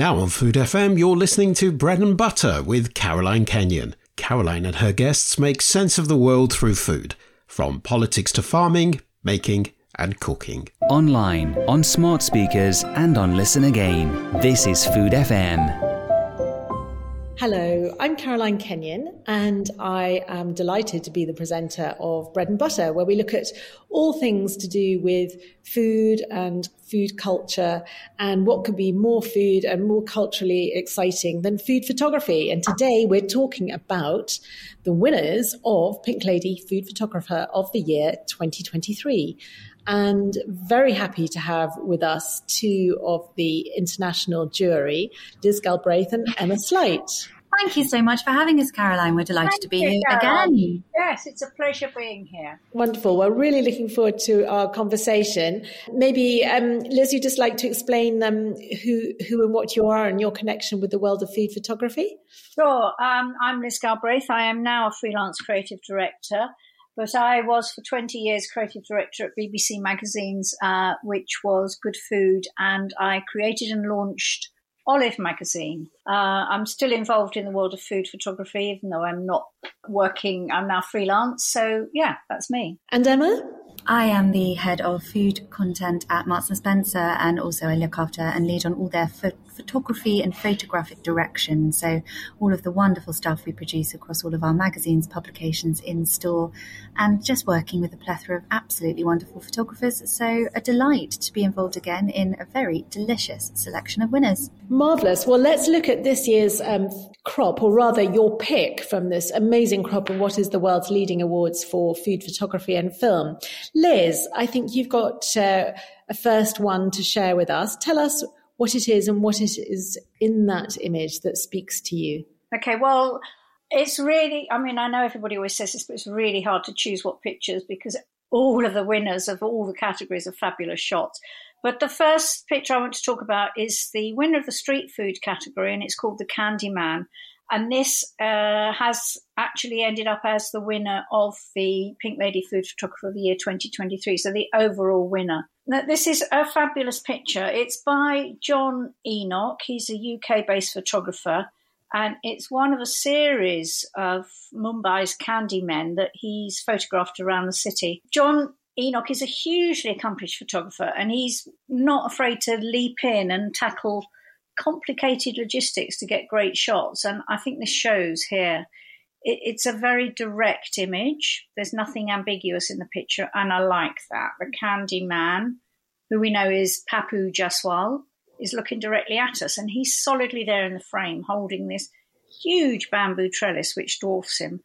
Now on Food FM, you're listening to Bread and Butter with Caroline Kenyon. Caroline and her guests make sense of the world through food, from politics to farming, making, and cooking. Online, on smart speakers, and on Listen Again. This is Food FM. Hello, I'm Caroline Kenyon, and I am delighted to be the presenter of Bread and Butter, where we look at all things to do with food and food culture and what could be more food and more culturally exciting than food photography. And today we're talking about the winners of Pink Lady Food Photographer of the Year 2023 and very happy to have with us two of the international jury, Liz Galbraith and Emma Sleight. Thank you so much for having us, Caroline. We're delighted Thank to be you, here Caroline. again. Yes, it's a pleasure being here. Wonderful. We're really looking forward to our conversation. Maybe, um, Liz, you'd just like to explain um, who, who and what you are and your connection with the world of food photography? Sure. Um, I'm Liz Galbraith. I am now a freelance creative director, but I was for 20 years creative director at BBC Magazines, uh, which was Good Food, and I created and launched Olive magazine. Uh, I'm still involved in the world of food photography, even though I'm not working, I'm now freelance. So, yeah, that's me. And Emma? I am the head of food content at Marks and Spencer, and also I look after and lead on all their pho- photography and photographic direction. So all of the wonderful stuff we produce across all of our magazines, publications, in store, and just working with a plethora of absolutely wonderful photographers. So a delight to be involved again in a very delicious selection of winners. Marvellous. Well, let's look at this year's um, crop, or rather your pick from this amazing crop of what is the world's leading awards for food photography and film. Liz, I think you've got uh, a first one to share with us. Tell us what it is and what it is in that image that speaks to you. Okay, well, it's really, I mean, I know everybody always says this, but it's really hard to choose what pictures because all of the winners of all the categories are fabulous shots. But the first picture I want to talk about is the winner of the street food category, and it's called the Candy Man. And this uh, has actually ended up as the winner of the Pink Lady Food Photographer of the Year 2023, so the overall winner. This is a fabulous picture. It's by John Enoch. He's a UK based photographer, and it's one of a series of Mumbai's candy men that he's photographed around the city. John Enoch is a hugely accomplished photographer, and he's not afraid to leap in and tackle complicated logistics to get great shots. And I think this shows here. It, it's a very direct image. There's nothing ambiguous in the picture, and I like that. The candy man, who we know is Papu Jaswal, is looking directly at us, and he's solidly there in the frame, holding this huge bamboo trellis which dwarfs him.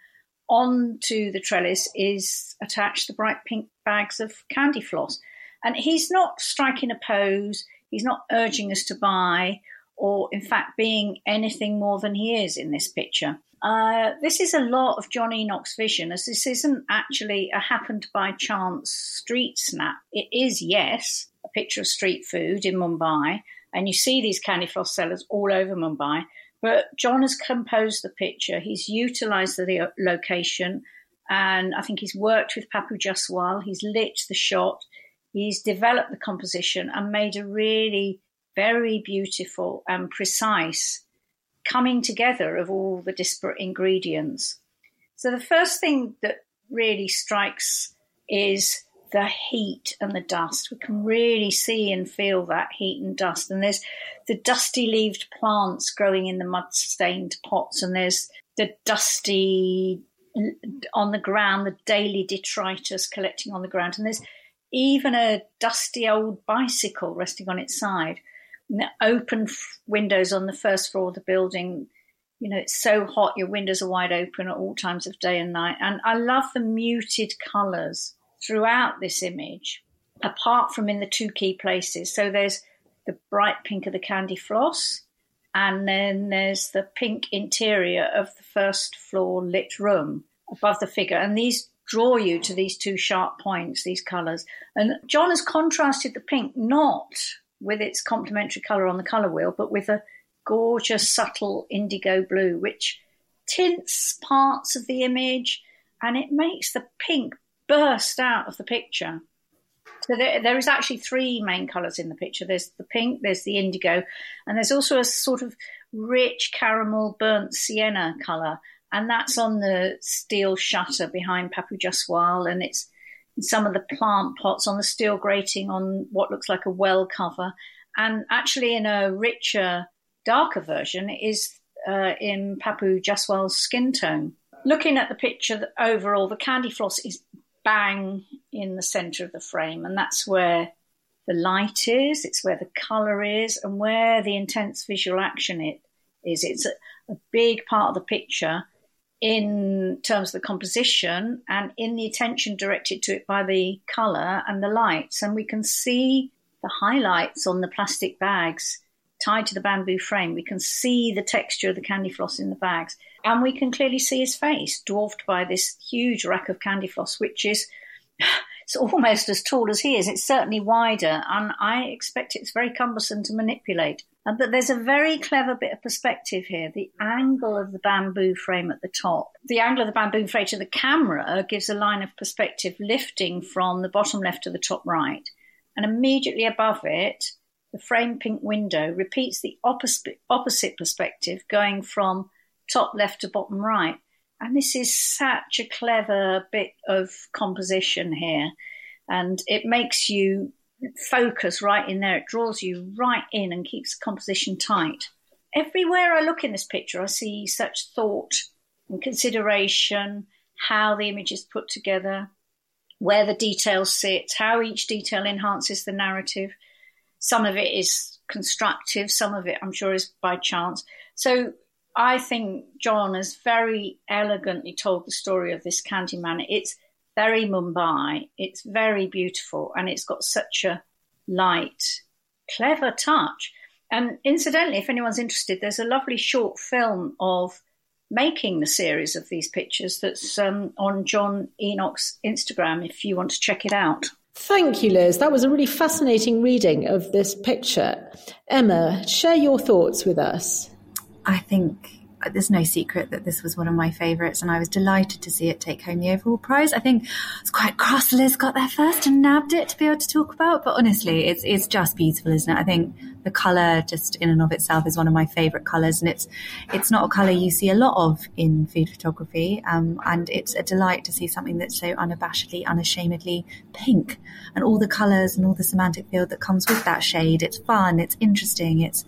Onto the trellis is attached the bright pink bags of candy floss. And he's not striking a pose, he's not urging us to buy, or in fact being anything more than he is in this picture. Uh, this is a lot of John Enoch's vision, as this isn't actually a happened by chance street snap. It is, yes, a picture of street food in Mumbai, and you see these candy floss sellers all over Mumbai. But John has composed the picture, he's utilized the location, and I think he's worked with Papu Jaswal, he's lit the shot, he's developed the composition, and made a really very beautiful and precise coming together of all the disparate ingredients. So the first thing that really strikes is the heat and the dust. We can really see and feel that heat and dust. And there's the dusty leaved plants growing in the mud stained pots, and there's the dusty uh, on the ground, the daily detritus collecting on the ground. And there's even a dusty old bicycle resting on its side. Open windows on the first floor of the building. You know, it's so hot, your windows are wide open at all times of day and night. And I love the muted colours throughout this image, apart from in the two key places. So there's the bright pink of the candy floss, and then there's the pink interior of the first floor lit room above the figure. And these draw you to these two sharp points, these colours. And John has contrasted the pink not with its complementary colour on the colour wheel, but with a gorgeous, subtle indigo blue, which tints parts of the image and it makes the pink burst out of the picture. So there, there is actually three main colours in the picture. There's the pink, there's the indigo, and there's also a sort of rich caramel burnt sienna colour, and that's on the steel shutter behind Papu Jaswal, and it's some of the plant pots on the steel grating on what looks like a well cover, and actually in a richer, darker version is uh, in Papu Jaswal's skin tone. Looking at the picture overall, the candy floss is bang in the center of the frame. And that's where the light is, it's where the color is, and where the intense visual action it is. It's a, a big part of the picture in terms of the composition and in the attention directed to it by the color and the lights. And we can see the highlights on the plastic bags tied to the bamboo frame. We can see the texture of the candy floss in the bags. And we can clearly see his face, dwarfed by this huge rack of candy floss, which is it's almost as tall as he is. It's certainly wider, and I expect it's very cumbersome to manipulate. Uh, but there's a very clever bit of perspective here. The angle of the bamboo frame at the top, the angle of the bamboo frame to the camera gives a line of perspective lifting from the bottom left to the top right. And immediately above it, the frame pink window repeats the opposite, opposite perspective going from top left to bottom right. And this is such a clever bit of composition here. And it makes you focus right in there. It draws you right in and keeps composition tight. Everywhere I look in this picture, I see such thought and consideration, how the image is put together, where the details sit, how each detail enhances the narrative. Some of it is constructive, some of it, I'm sure, is by chance. So I think John has very elegantly told the story of this Candyman. It's very Mumbai, it's very beautiful, and it's got such a light, clever touch. And incidentally, if anyone's interested, there's a lovely short film of making the series of these pictures that's um, on John Enoch's Instagram if you want to check it out. Thank you, Liz. That was a really fascinating reading of this picture. Emma, share your thoughts with us. I think there's no secret that this was one of my favourites, and I was delighted to see it take home the overall prize. I think it's quite cross Liz got there first and nabbed it to be able to talk about, but honestly, it's it's just beautiful, isn't it? I think the colour just in and of itself is one of my favourite colours, and it's it's not a colour you see a lot of in food photography, um, and it's a delight to see something that's so unabashedly, unashamedly pink, and all the colours and all the semantic field that comes with that shade. It's fun, it's interesting, it's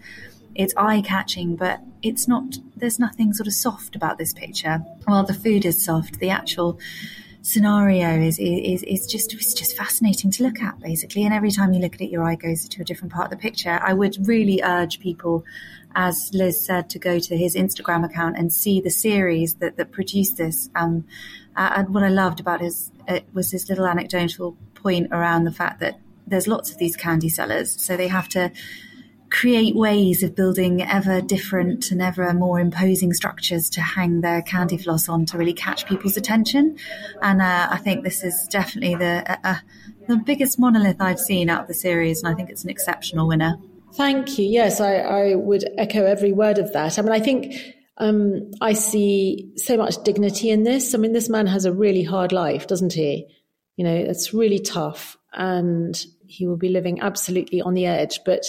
it's eye catching, but it's not, there's nothing sort of soft about this picture. While the food is soft, the actual scenario is, is, is just, it's just fascinating to look at basically. And every time you look at it, your eye goes to a different part of the picture. I would really urge people, as Liz said, to go to his Instagram account and see the series that, that produced this. Um, uh, and what I loved about his, it was his little anecdotal point around the fact that there's lots of these candy sellers. So they have to create ways of building ever different and ever more imposing structures to hang their candy floss on to really catch people's attention. And uh, I think this is definitely the uh, uh, the biggest monolith I've seen out of the series, and I think it's an exceptional winner. Thank you. Yes, I, I would echo every word of that. I mean, I think um, I see so much dignity in this. I mean, this man has a really hard life, doesn't he? You know, it's really tough, and he will be living absolutely on the edge, but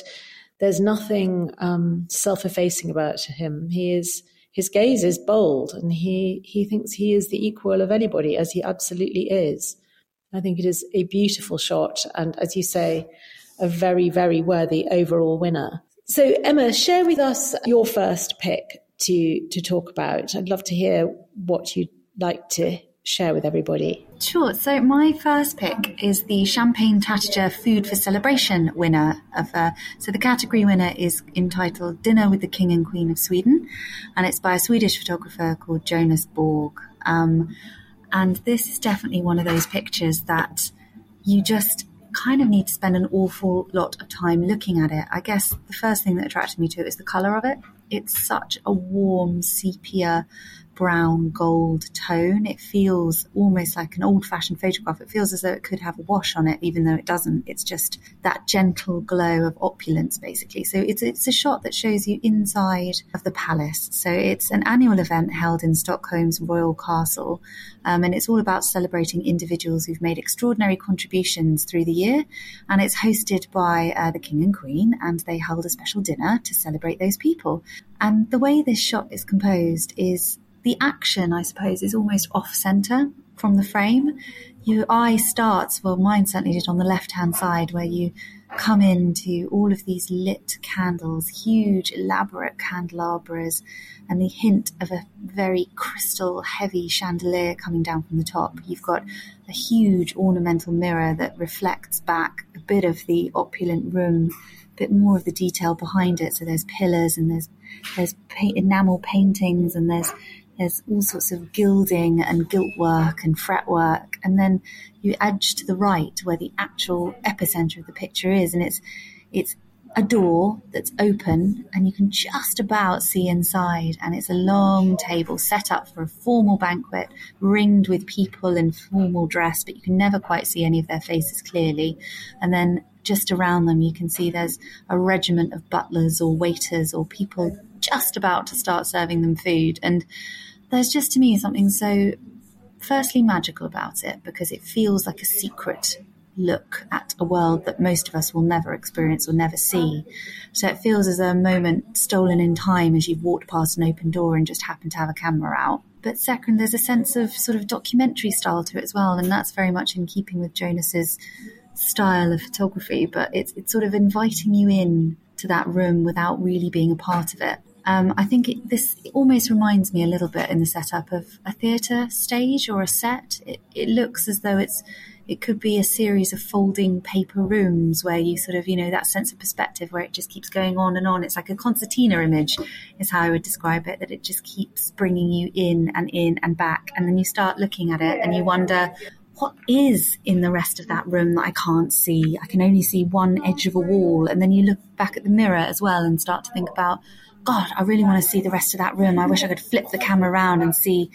there's nothing um, self-effacing about him. He is his gaze is bold, and he he thinks he is the equal of anybody, as he absolutely is. I think it is a beautiful shot. And as you say, a very, very worthy overall winner. So, Emma, share with us your first pick to, to talk about. I'd love to hear what you'd like to share with everybody. Sure. So my first pick is the Champagne Taittinger Food for Celebration winner of. Uh, so the category winner is entitled "Dinner with the King and Queen of Sweden," and it's by a Swedish photographer called Jonas Borg. Um, and this is definitely one of those pictures that you just kind of need to spend an awful lot of time looking at it. I guess the first thing that attracted me to it is the color of it. It's such a warm sepia brown gold tone. It feels almost like an old fashioned photograph. It feels as though it could have a wash on it, even though it doesn't. It's just that gentle glow of opulence, basically. So it's, it's a shot that shows you inside of the palace. So it's an annual event held in Stockholm's Royal Castle. Um, and it's all about celebrating individuals who've made extraordinary contributions through the year. And it's hosted by uh, the King and Queen, and they hold a special dinner to celebrate those people. And the way this shot is composed is the action, I suppose, is almost off center from the frame. Your eye starts, well, mine certainly did on the left hand side, where you come into all of these lit candles, huge, elaborate candelabras, and the hint of a very crystal heavy chandelier coming down from the top. You've got a huge ornamental mirror that reflects back a bit of the opulent room, a bit more of the detail behind it. So there's pillars and there's there's enamel paintings and there's there's all sorts of gilding and gilt work and fretwork. And then you edge to the right where the actual epicenter of the picture is. And it's, it's a door that's open and you can just about see inside. And it's a long table set up for a formal banquet, ringed with people in formal dress, but you can never quite see any of their faces clearly. And then just around them, you can see there's a regiment of butlers or waiters or people just about to start serving them food. And there's just to me something so firstly magical about it because it feels like a secret look at a world that most of us will never experience or never see. So it feels as a moment stolen in time as you've walked past an open door and just happened to have a camera out. But second, there's a sense of sort of documentary style to it as well, and that's very much in keeping with Jonas's style of photography. But it's it's sort of inviting you in to that room without really being a part of it. Um, I think it, this almost reminds me a little bit in the setup of a theatre stage or a set. It, it looks as though it's it could be a series of folding paper rooms where you sort of you know that sense of perspective where it just keeps going on and on. It's like a concertina image, is how I would describe it. That it just keeps bringing you in and in and back, and then you start looking at it and you wonder what is in the rest of that room that I can't see? I can only see one edge of a wall. And then you look back at the mirror as well and start to think about God, I really want to see the rest of that room. I wish I could flip the camera around and see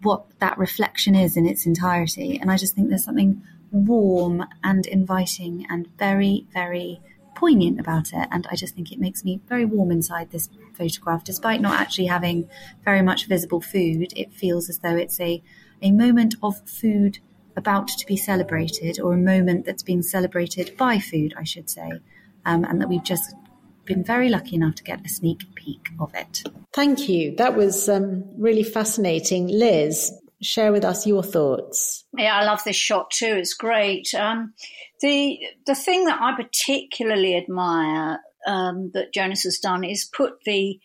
what that reflection is in its entirety. And I just think there's something warm and inviting and very, very poignant about it. And I just think it makes me very warm inside this photograph. Despite not actually having very much visible food, it feels as though it's a, a moment of food about to be celebrated, or a moment that's being celebrated by food, I should say. Um, and that we've just been very lucky enough to get a sneak peek of it. Thank you. That was um, really fascinating. Liz, share with us your thoughts. Yeah, I love this shot too. It's great. Um, the the thing that I particularly admire um, that Jonas has done is put the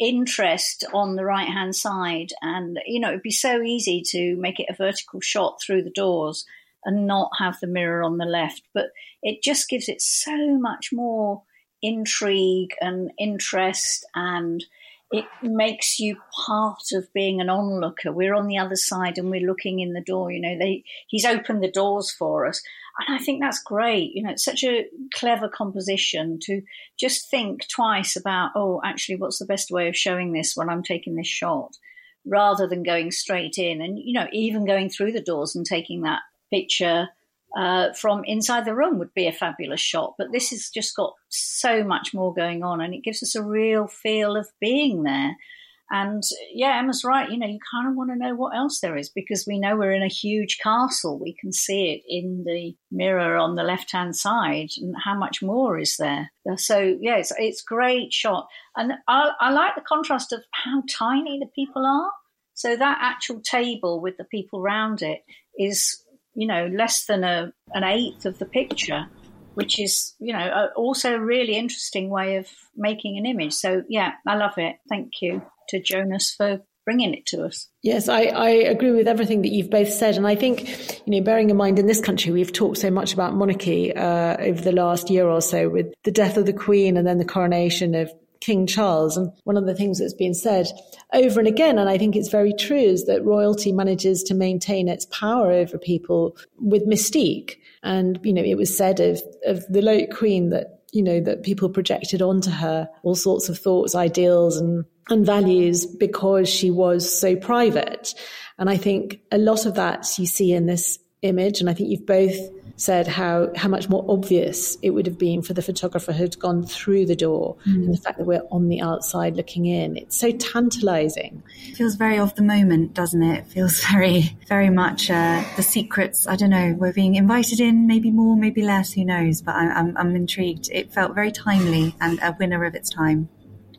interest on the right hand side, and you know it'd be so easy to make it a vertical shot through the doors and not have the mirror on the left, but it just gives it so much more intrigue and interest and it makes you part of being an onlooker. We're on the other side and we're looking in the door. You know, they he's opened the doors for us, and I think that's great. You know, it's such a clever composition to just think twice about, oh, actually, what's the best way of showing this when I'm taking this shot, rather than going straight in. And you know, even going through the doors and taking that picture uh, from inside the room would be a fabulous shot. But this has just got so much more going on, and it gives us a real feel of being there. And yeah, Emma's right. You know, you kind of want to know what else there is because we know we're in a huge castle. We can see it in the mirror on the left hand side, and how much more is there? So yeah, it's it's great shot, and I, I like the contrast of how tiny the people are. So that actual table with the people around it is you know, less than a, an eighth of the picture, which is, you know, also a really interesting way of making an image. So, yeah, I love it. Thank you to Jonas for bringing it to us. Yes, I, I, agree with everything that you've both said. And I think, you know, bearing in mind in this country, we've talked so much about monarchy uh, over the last year or so with the death of the Queen and then the coronation of King Charles. And one of the things that's been said over and again, and I think it's very true, is that royalty manages to maintain its power over people with mystique. And, you know, it was said of, of the late Queen that, you know, that people projected onto her all sorts of thoughts, ideals, and, and values because she was so private. And I think a lot of that you see in this image. And I think you've both said how, how much more obvious it would have been for the photographer who'd gone through the door mm. and the fact that we're on the outside looking in. It's so tantalizing. It feels very of the moment, doesn't it? It feels very, very much uh, the secrets. I don't know, we're being invited in, maybe more, maybe less, who knows? But I, I'm, I'm intrigued. It felt very timely and a winner of its time.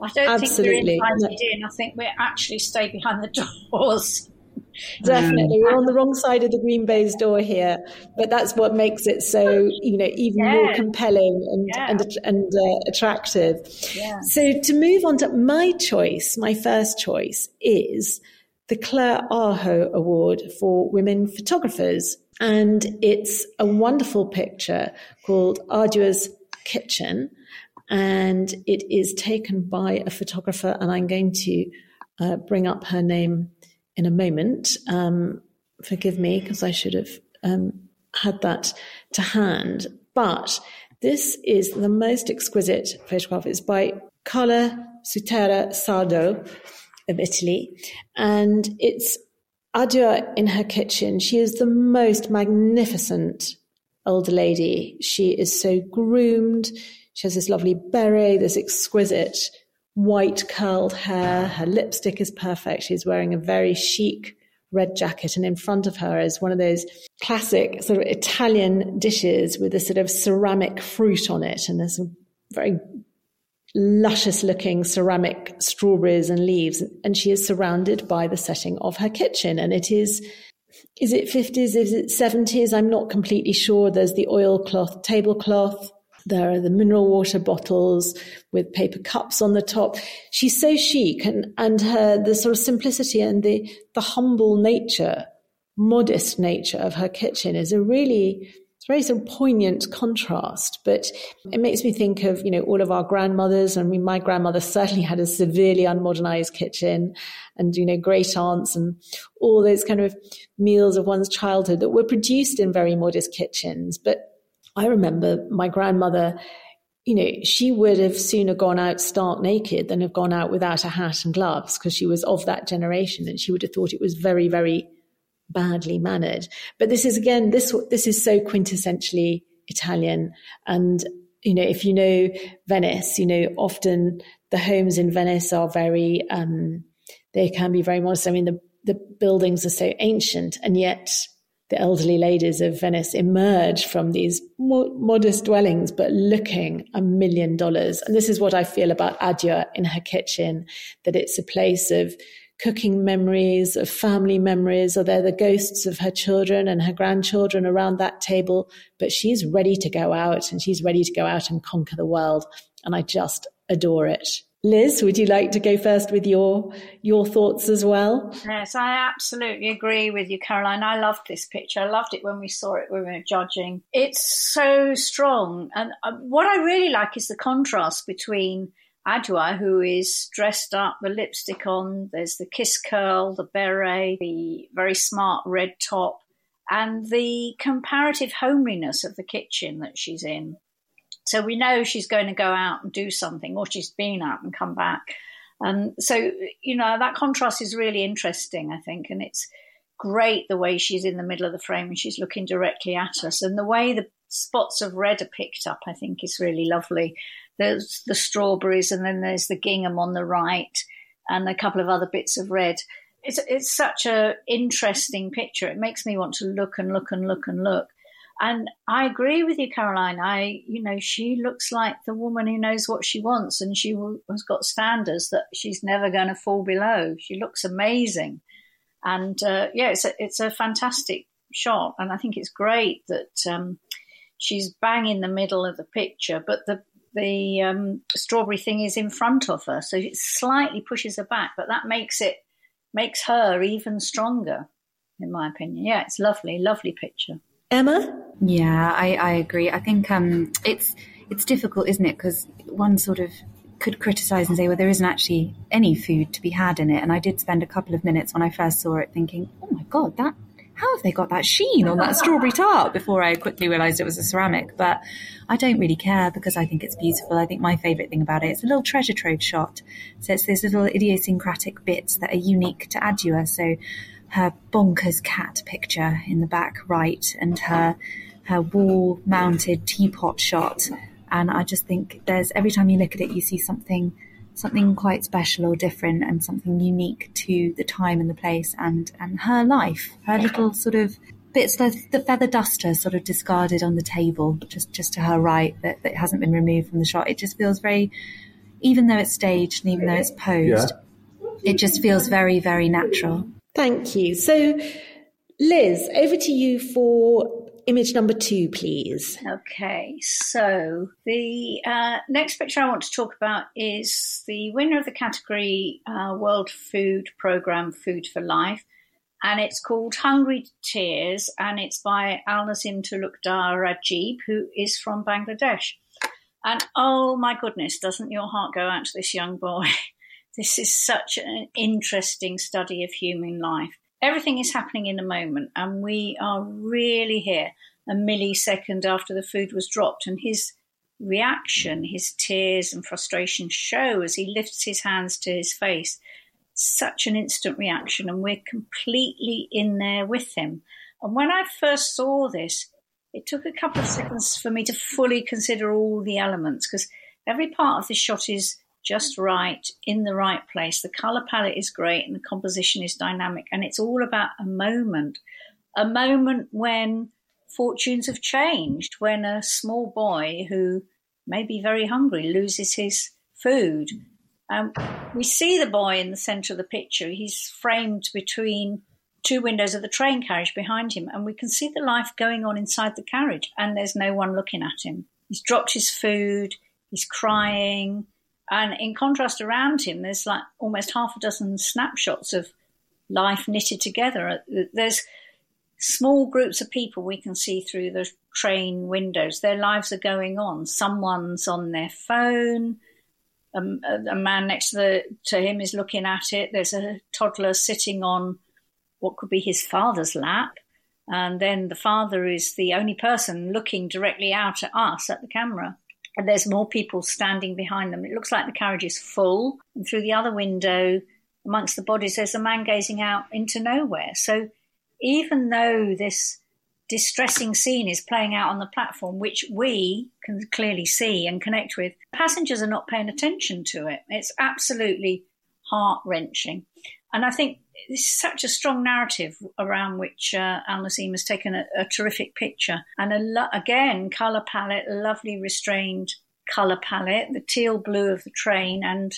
I don't Absolutely. think we're invited in. I think we're actually stay behind the doors. Definitely. We're on the wrong side of the green baize door here, but that's what makes it so, you know, even yeah. more compelling and, yeah. and, and uh, attractive. Yeah. So to move on to my choice, my first choice is the Claire Aho Award for Women Photographers. And it's a wonderful picture called Adua's Kitchen. And it is taken by a photographer, and I'm going to uh, bring up her name in a moment. Um, forgive me because I should have um, had that to hand. But this is the most exquisite photograph. It's by Carla Sutera Sardo of Italy. And it's Adua in her kitchen. She is the most magnificent older lady. She is so groomed. She has this lovely beret, this exquisite white curled hair. Her lipstick is perfect. She's wearing a very chic red jacket. And in front of her is one of those classic sort of Italian dishes with a sort of ceramic fruit on it. And there's some very luscious looking ceramic strawberries and leaves. And she is surrounded by the setting of her kitchen. And it is, is it 50s? Is it 70s? I'm not completely sure. There's the oilcloth tablecloth. There are the mineral water bottles with paper cups on the top. She's so chic and, and her, the sort of simplicity and the, the humble nature, modest nature of her kitchen is a really, it's very sort of poignant contrast, but it makes me think of, you know, all of our grandmothers. I mean, my grandmother certainly had a severely unmodernized kitchen and, you know, great aunts and all those kind of meals of one's childhood that were produced in very modest kitchens. But I remember my grandmother, you know, she would have sooner gone out stark naked than have gone out without a hat and gloves because she was of that generation and she would have thought it was very, very badly mannered. But this is again, this, this is so quintessentially Italian. And, you know, if you know Venice, you know, often the homes in Venice are very, um, they can be very modest. I mean, the, the buildings are so ancient and yet the elderly ladies of Venice emerge from these mo- modest dwellings, but looking a million dollars. And this is what I feel about Adua in her kitchen, that it's a place of cooking memories, of family memories, or they're the ghosts of her children and her grandchildren around that table. But she's ready to go out and she's ready to go out and conquer the world. And I just adore it. Liz, would you like to go first with your your thoughts as well? Yes, I absolutely agree with you, Caroline. I loved this picture. I loved it when we saw it when we were judging. It's so strong, and uh, what I really like is the contrast between Adua, who is dressed up, the lipstick on. There's the kiss curl, the beret, the very smart red top, and the comparative homeliness of the kitchen that she's in. So we know she's going to go out and do something, or she's been out and come back. And so, you know, that contrast is really interesting, I think. And it's great the way she's in the middle of the frame and she's looking directly at us. And the way the spots of red are picked up, I think, is really lovely. There's the strawberries, and then there's the gingham on the right, and a couple of other bits of red. It's, it's such a interesting picture. It makes me want to look and look and look and look. And I agree with you, Caroline. I, you know, she looks like the woman who knows what she wants and she has got standards that she's never going to fall below. She looks amazing. And uh, yeah, it's a, it's a fantastic, shot, and I think it's great that um, she's bang in the middle of the picture, but the the um, strawberry thing is in front of her, so it slightly pushes her back, but that makes it makes her even stronger, in my opinion. Yeah, it's lovely, lovely picture. Emma, yeah, I, I agree. I think um, it's it's difficult, isn't it? Because one sort of could criticize and say, well, there isn't actually any food to be had in it. And I did spend a couple of minutes when I first saw it thinking, oh my God, that, how have they got that sheen on that strawberry tart before I quickly realized it was a ceramic? But I don't really care because I think it's beautiful. I think my favorite thing about it, it's a little treasure trove shot. So it's these little idiosyncratic bits that are unique to Adua. So her bonkers cat picture in the back right and her, her wall mounted teapot shot and I just think there's every time you look at it, you see something something quite special or different and something unique to the time and the place and and her life, her little sort of bits the, the feather duster sort of discarded on the table just just to her right that, that hasn't been removed from the shot. It just feels very even though it's staged and even though it's posed, yeah. it just feels very, very natural. Thank you. So Liz, over to you for image number two, please. Okay, so the uh, next picture I want to talk about is the winner of the category uh, World Food Programme Food for Life, and it's called Hungry Tears, and it's by Al Nazim Tulukdar Rajib, who is from Bangladesh. And oh my goodness, doesn't your heart go out to this young boy? this is such an interesting study of human life everything is happening in a moment, and we are really here a millisecond after the food was dropped. And his reaction, his tears and frustration show as he lifts his hands to his face. Such an instant reaction, and we're completely in there with him. And when I first saw this, it took a couple of seconds for me to fully consider all the elements because every part of the shot is just right, in the right place. The color palette is great and the composition is dynamic. And it's all about a moment, a moment when fortunes have changed, when a small boy who may be very hungry loses his food. Um, we see the boy in the center of the picture. He's framed between two windows of the train carriage behind him, and we can see the life going on inside the carriage, and there's no one looking at him. He's dropped his food, he's crying, and in contrast, around him, there's like almost half a dozen snapshots of life knitted together. There's small groups of people we can see through the train windows. Their lives are going on. Someone's on their phone. Um, a, a, man next to, the, to him is looking at it. There's a toddler sitting on what could be his father's lap. And then the father is the only person looking directly out at us at the camera and there's more people standing behind them. It looks like the carriage is full, and through the other window, amongst the bodies, there's a man gazing out into nowhere. So even though this distressing scene is playing out on the platform, which we can clearly see and connect with, passengers are not paying attention to it. It's absolutely heart wrenching. And I think it's such a strong narrative around which uh, Al Nazim has taken a, a terrific picture. And lo- again, colour palette, lovely restrained colour palette, the teal blue of the train. And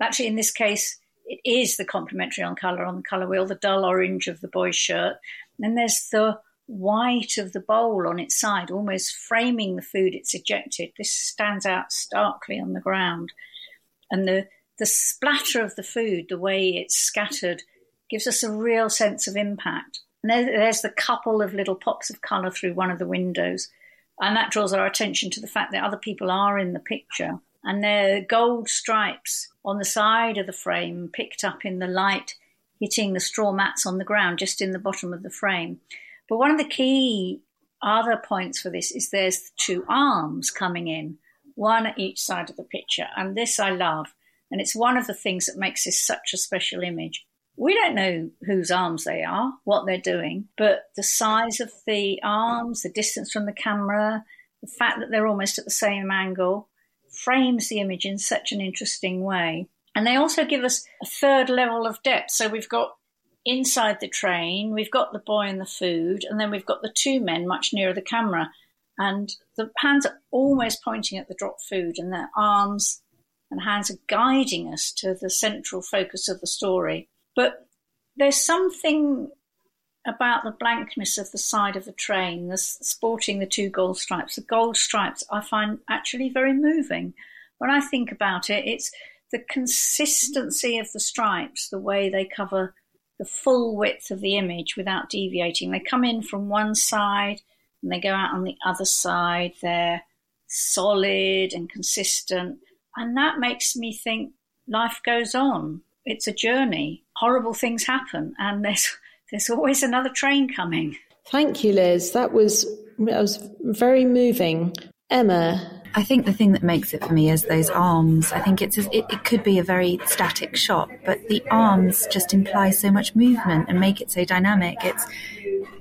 actually, in this case, it is the complementary on colour on the colour wheel, the dull orange of the boy's shirt. And there's the white of the bowl on its side, almost framing the food it's ejected. This stands out starkly on the ground. And the the splatter of the food, the way it's scattered, gives us a real sense of impact. And there's the couple of little pops of colour through one of the windows. And that draws our attention to the fact that other people are in the picture. And there are gold stripes on the side of the frame picked up in the light, hitting the straw mats on the ground just in the bottom of the frame. But one of the key other points for this is there's two arms coming in, one at each side of the picture. And this I love and it's one of the things that makes this such a special image. We don't know whose arms they are, what they're doing, but the size of the arms, the distance from the camera, the fact that they're almost at the same angle frames the image in such an interesting way. And they also give us a third level of depth. So we've got inside the train, we've got the boy and the food, and then we've got the two men much nearer the camera. And the hands are almost pointing at the dropped food, and their arms and hands are guiding us to the central focus of the story. But there's something about the blankness of the side of the train, the, sporting the two gold stripes. The gold stripes I find actually very moving. When I think about it, it's the consistency of the stripes, the way they cover the full width of the image without deviating. They come in from one side and they go out on the other side. They're solid and consistent. And that makes me think life goes on. It's a journey. Horrible things happen, and there's there's always another train coming. Thank you, Liz. That was that was very moving. Emma. I think the thing that makes it for me is those arms. I think it's it, it could be a very static shot, but the arms just imply so much movement and make it so dynamic. It's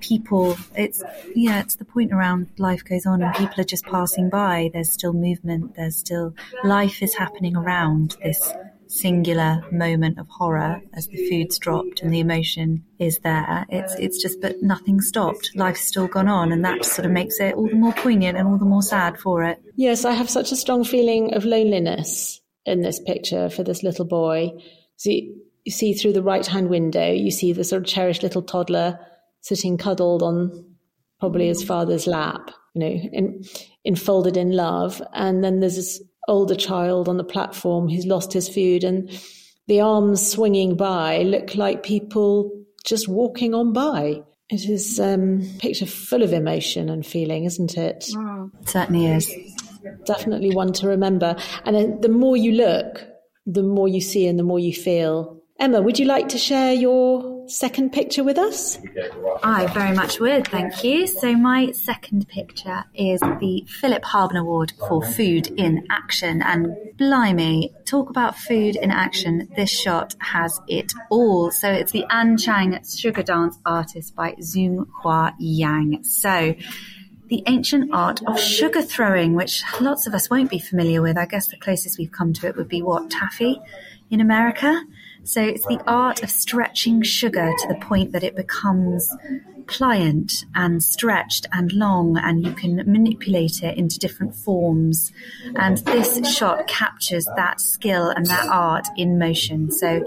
people. It's yeah. It's the point around life goes on and people are just passing by. There's still movement. There's still life is happening around this singular moment of horror as the food's dropped and the emotion is there. It's it's just but nothing stopped. Life's still gone on and that sort of makes it all the more poignant and all the more sad for it. Yes, I have such a strong feeling of loneliness in this picture for this little boy. See you see through the right hand window, you see the sort of cherished little toddler sitting cuddled on probably his father's lap, you know, in, enfolded in love. And then there's this older child on the platform who's lost his food and the arms swinging by look like people just walking on by. It is um, a picture full of emotion and feeling, isn't it? Mm. It certainly is. Definitely one to remember. And the more you look, the more you see and the more you feel. Emma, would you like to share your second picture with us? I very much would, thank you. So, my second picture is the Philip Harben Award for Food in Action. And blimey, talk about food in action. This shot has it all. So, it's the An Chang Sugar Dance Artist by Zung Hua Yang. So, the ancient art of sugar throwing, which lots of us won't be familiar with. I guess the closest we've come to it would be what, taffy in America? So it's the art of stretching sugar to the point that it becomes pliant and stretched and long, and you can manipulate it into different forms. And this shot captures that skill and that art in motion. So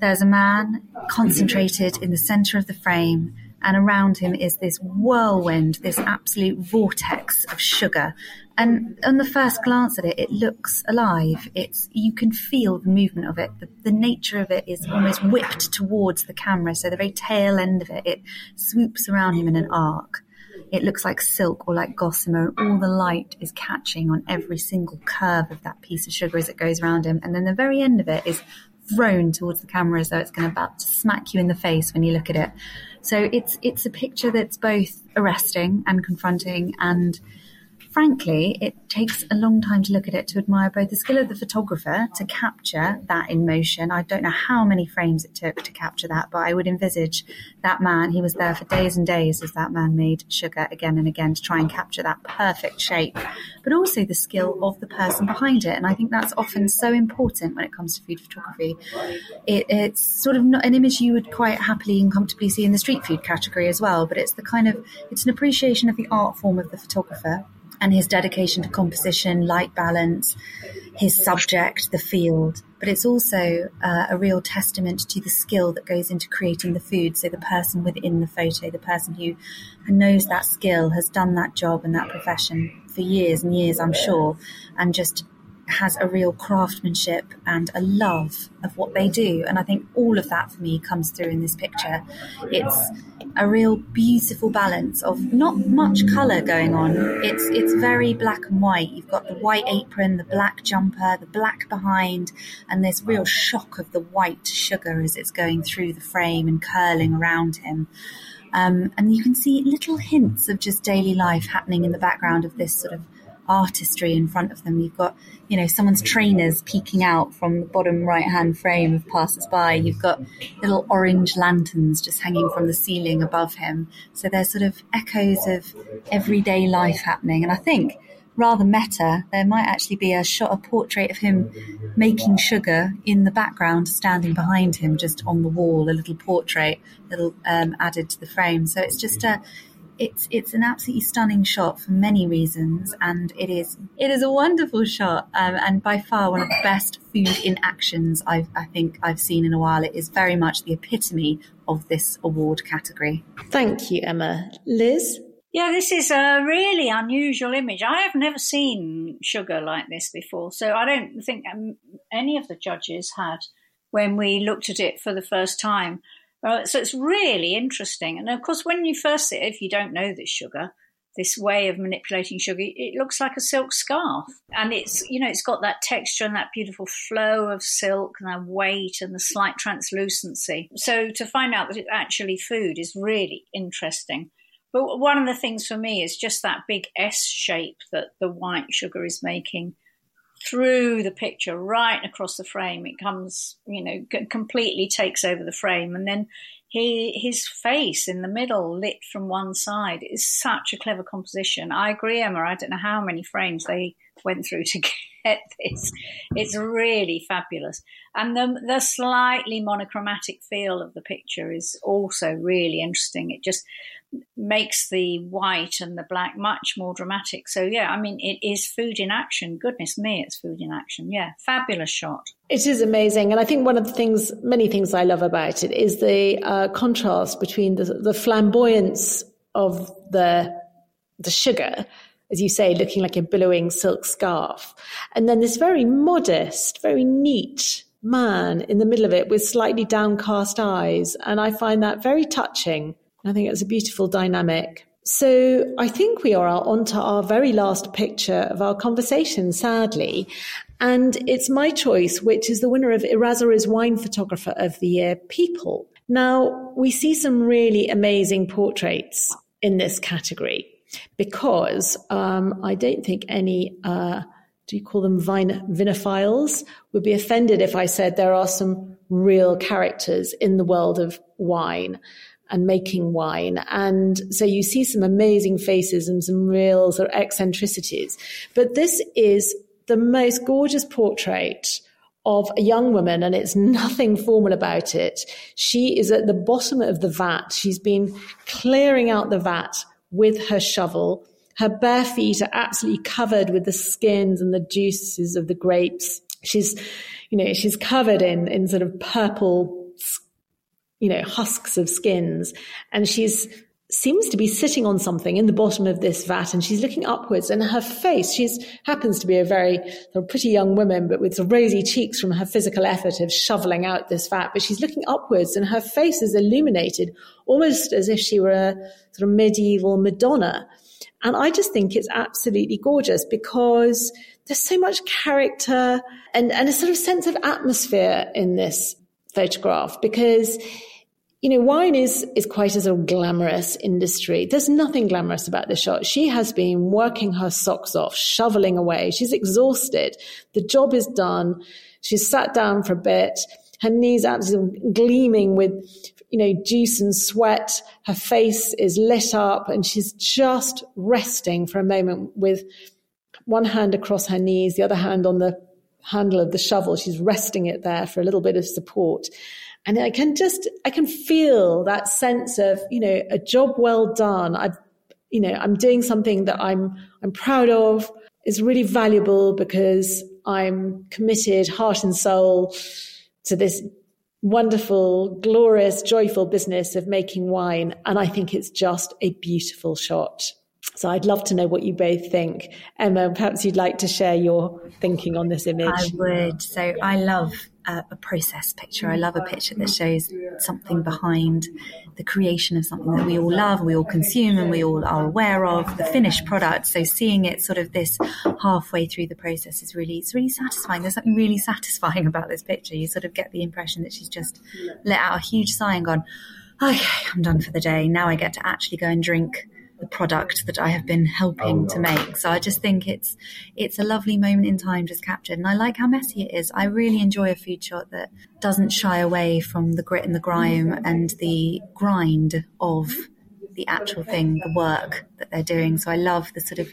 there's a man concentrated in the center of the frame and around him is this whirlwind, this absolute vortex of sugar. And on the first glance at it, it looks alive. It's you can feel the movement of it. The, the nature of it is almost whipped towards the camera. So the very tail end of it, it swoops around him in an arc. It looks like silk or like gossamer, and all the light is catching on every single curve of that piece of sugar as it goes around him. And then the very end of it is thrown towards the camera as though it's going to about to smack you in the face when you look at it. So it's it's a picture that's both arresting and confronting and frankly, it takes a long time to look at it to admire both the skill of the photographer to capture that in motion. I don't know how many frames it took to capture that, but I would envisage that man, he was there for days and days as that man made sugar again and again to try and capture that perfect shape, but also the skill of the person behind it. And I think that's often so important when it comes to food photography. It, it's sort of not an image you would quite happily and comfortably see in the street food category as well, but it's the kind of, it's an appreciation of the art form of the photographer and his dedication to composition, light balance, his subject, the field. But it's also uh, a real testament to the skill that goes into creating the food. So the person within the photo, the person who knows that skill, has done that job and that profession for years and years, I'm sure, and just has a real craftsmanship and a love of what they do. And I think all of that for me comes through in this picture. It's a real beautiful balance of not much colour going on. It's it's very black and white. You've got the white apron, the black jumper, the black behind, and this real shock of the white sugar as it's going through the frame and curling around him. Um, and you can see little hints of just daily life happening in the background of this sort of artistry in front of them. You've got, you know, someone's trainers peeking out from the bottom right hand frame of passers by. You've got little orange lanterns just hanging from the ceiling above him. So there's sort of echoes of everyday life happening. And I think rather meta, there might actually be a shot, a portrait of him making sugar in the background, standing behind him, just on the wall, a little portrait, little um, added to the frame. So it's just a it's it's an absolutely stunning shot for many reasons, and it is it is a wonderful shot, um, and by far one of the best food in actions I've, I think I've seen in a while. It is very much the epitome of this award category. Thank you, Emma. Liz. Yeah, this is a really unusual image. I have never seen sugar like this before, so I don't think um, any of the judges had when we looked at it for the first time. So it's really interesting. And of course, when you first see it, if you don't know this sugar, this way of manipulating sugar, it looks like a silk scarf. And it's, you know, it's got that texture and that beautiful flow of silk and that weight and the slight translucency. So to find out that it's actually food is really interesting. But one of the things for me is just that big S shape that the white sugar is making through the picture, right across the frame. It comes, you know, c- completely takes over the frame, and then he his face in the middle, lit from one side, is such a clever composition. I agree, Emma. I don't know how many frames they went through to this. It's really fabulous, and the the slightly monochromatic feel of the picture is also really interesting. It just makes the white and the black much more dramatic. So yeah, I mean, it is food in action. Goodness me, it's food in action. Yeah, fabulous shot. It is amazing, and I think one of the things, many things I love about it is the uh, contrast between the, the flamboyance of the the sugar, as you say, looking like a billowing silk scarf, and then this very modest, very neat man in the middle of it with slightly downcast eyes, and I find that very touching I think it's a beautiful dynamic. So I think we are on to our very last picture of our conversation, sadly. And it's my choice, which is the winner of Errazuriz Wine Photographer of the Year, People. Now, we see some really amazing portraits in this category because um, I don't think any, uh, do you call them vinophiles, would be offended if I said there are some real characters in the world of wine and making wine. And so you see some amazing faces and some real sort of eccentricities. But this is the most gorgeous portrait of a young woman, and it's nothing formal about it. She is at the bottom of the vat. She's been clearing out the vat with her shovel. Her bare feet are absolutely covered with the skins and the juices of the grapes. She's, you know, she's covered in, in sort of purple you know, husks of skins. And she's seems to be sitting on something in the bottom of this vat and she's looking upwards and her face she's happens to be a very sort of pretty young woman but with rosy cheeks from her physical effort of shoveling out this vat but she's looking upwards and her face is illuminated almost as if she were a sort of medieval madonna. And i just think it's absolutely gorgeous because there's so much character and, and a sort of sense of atmosphere in this photograph because you know, wine is is quite a sort of glamorous industry. There's nothing glamorous about this shot. She has been working her socks off, shoveling away. She's exhausted. The job is done. She's sat down for a bit. Her knees absolutely gleaming with, you know, juice and sweat. Her face is lit up and she's just resting for a moment with one hand across her knees, the other hand on the handle of the shovel. She's resting it there for a little bit of support. And I can just, I can feel that sense of, you know, a job well done. I've, you know, I'm doing something that I'm, I'm proud of is really valuable because I'm committed heart and soul to this wonderful, glorious, joyful business of making wine. And I think it's just a beautiful shot. So I'd love to know what you both think. Emma, perhaps you'd like to share your thinking on this image. I would. So I love a, a, process picture. I love a picture that shows something behind the creation of something that we all love, we all consume, and we all are aware of the finished product. So seeing it sort of this halfway through the process is really, it's really satisfying. There's something really satisfying about this picture. You sort of get the impression that she's just let out a huge sigh and gone, okay, I'm done for the day. Now I get to actually go and drink the product that I have been helping oh, to make. So I just think it's it's a lovely moment in time just captured, and I like how messy it is. I really enjoy a food shot that doesn't shy away from the grit and the grime and the grind of the actual thing, the work that they're doing. So I love the sort of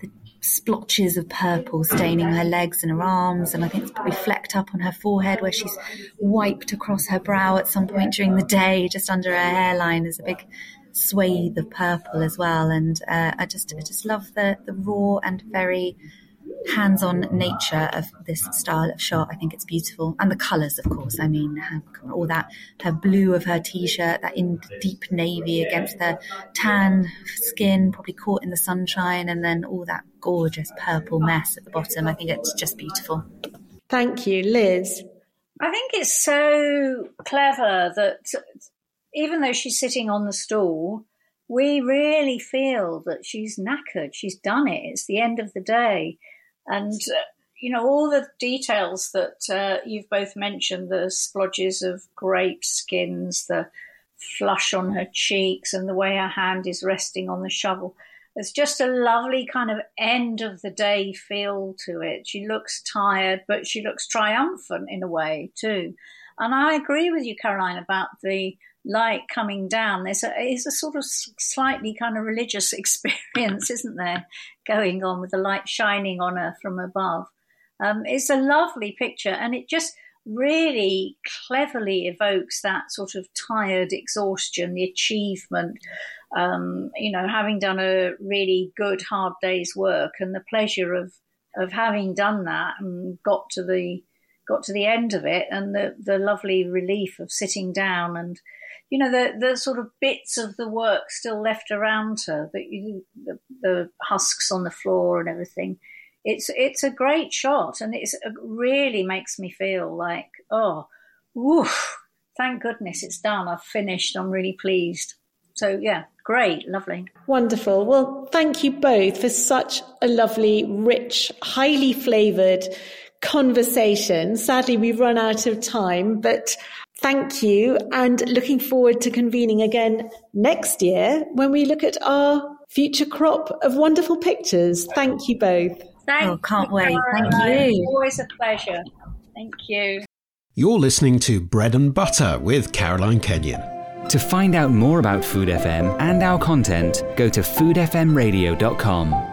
the splotches of purple staining her legs and her arms, and I think it's probably flecked up on her forehead where she's wiped across her brow at some point during the day, just under her hairline. There's a big swathe of purple as well, and uh, I just I just love the the raw and very hands-on nature of this style of shot. I think it's beautiful, and the colours, of course. I mean, all that her blue of her t-shirt, that in deep navy against the tan skin, probably caught in the sunshine, and then all that gorgeous purple mess at the bottom. I think it's just beautiful. Thank you, Liz. I think it's so clever that even though she's sitting on the stool, we really feel that she's knackered. She's done it. It's the end of the day. And, uh, you know, all the details that uh, you've both mentioned the splodges of grape skins, the flush on her cheeks, and the way her hand is resting on the shovel. There's just a lovely kind of end of the day feel to it. She looks tired, but she looks triumphant in a way, too. And I agree with you, Caroline, about the light coming down. There's a, it's a sort of slightly kind of religious experience, isn't there, going on with the light shining on her from above. Um, it's a lovely picture, and it just really cleverly evokes that sort of tired exhaustion, the achievement, um, you know, having done a really good hard day's work, and the pleasure of of having done that and got to the got to the end of it, and the the lovely relief of sitting down and you know, the, the sort of bits of the work still left around her, that you, the, the husks on the floor and everything. It's it's a great shot, and it really makes me feel like, oh, woof, thank goodness it's done. I've finished. I'm really pleased. So yeah, great, lovely. Wonderful. Well, thank you both for such a lovely, rich, highly flavoured conversation. Sadly, we've run out of time, but Thank you. And looking forward to convening again next year when we look at our future crop of wonderful pictures. Thank you both. Thank oh, can't you, wait. Thank you. Always a pleasure. Thank you. You're listening to Bread and Butter with Caroline Kenyon. To find out more about Food FM and our content, go to foodfmradio.com.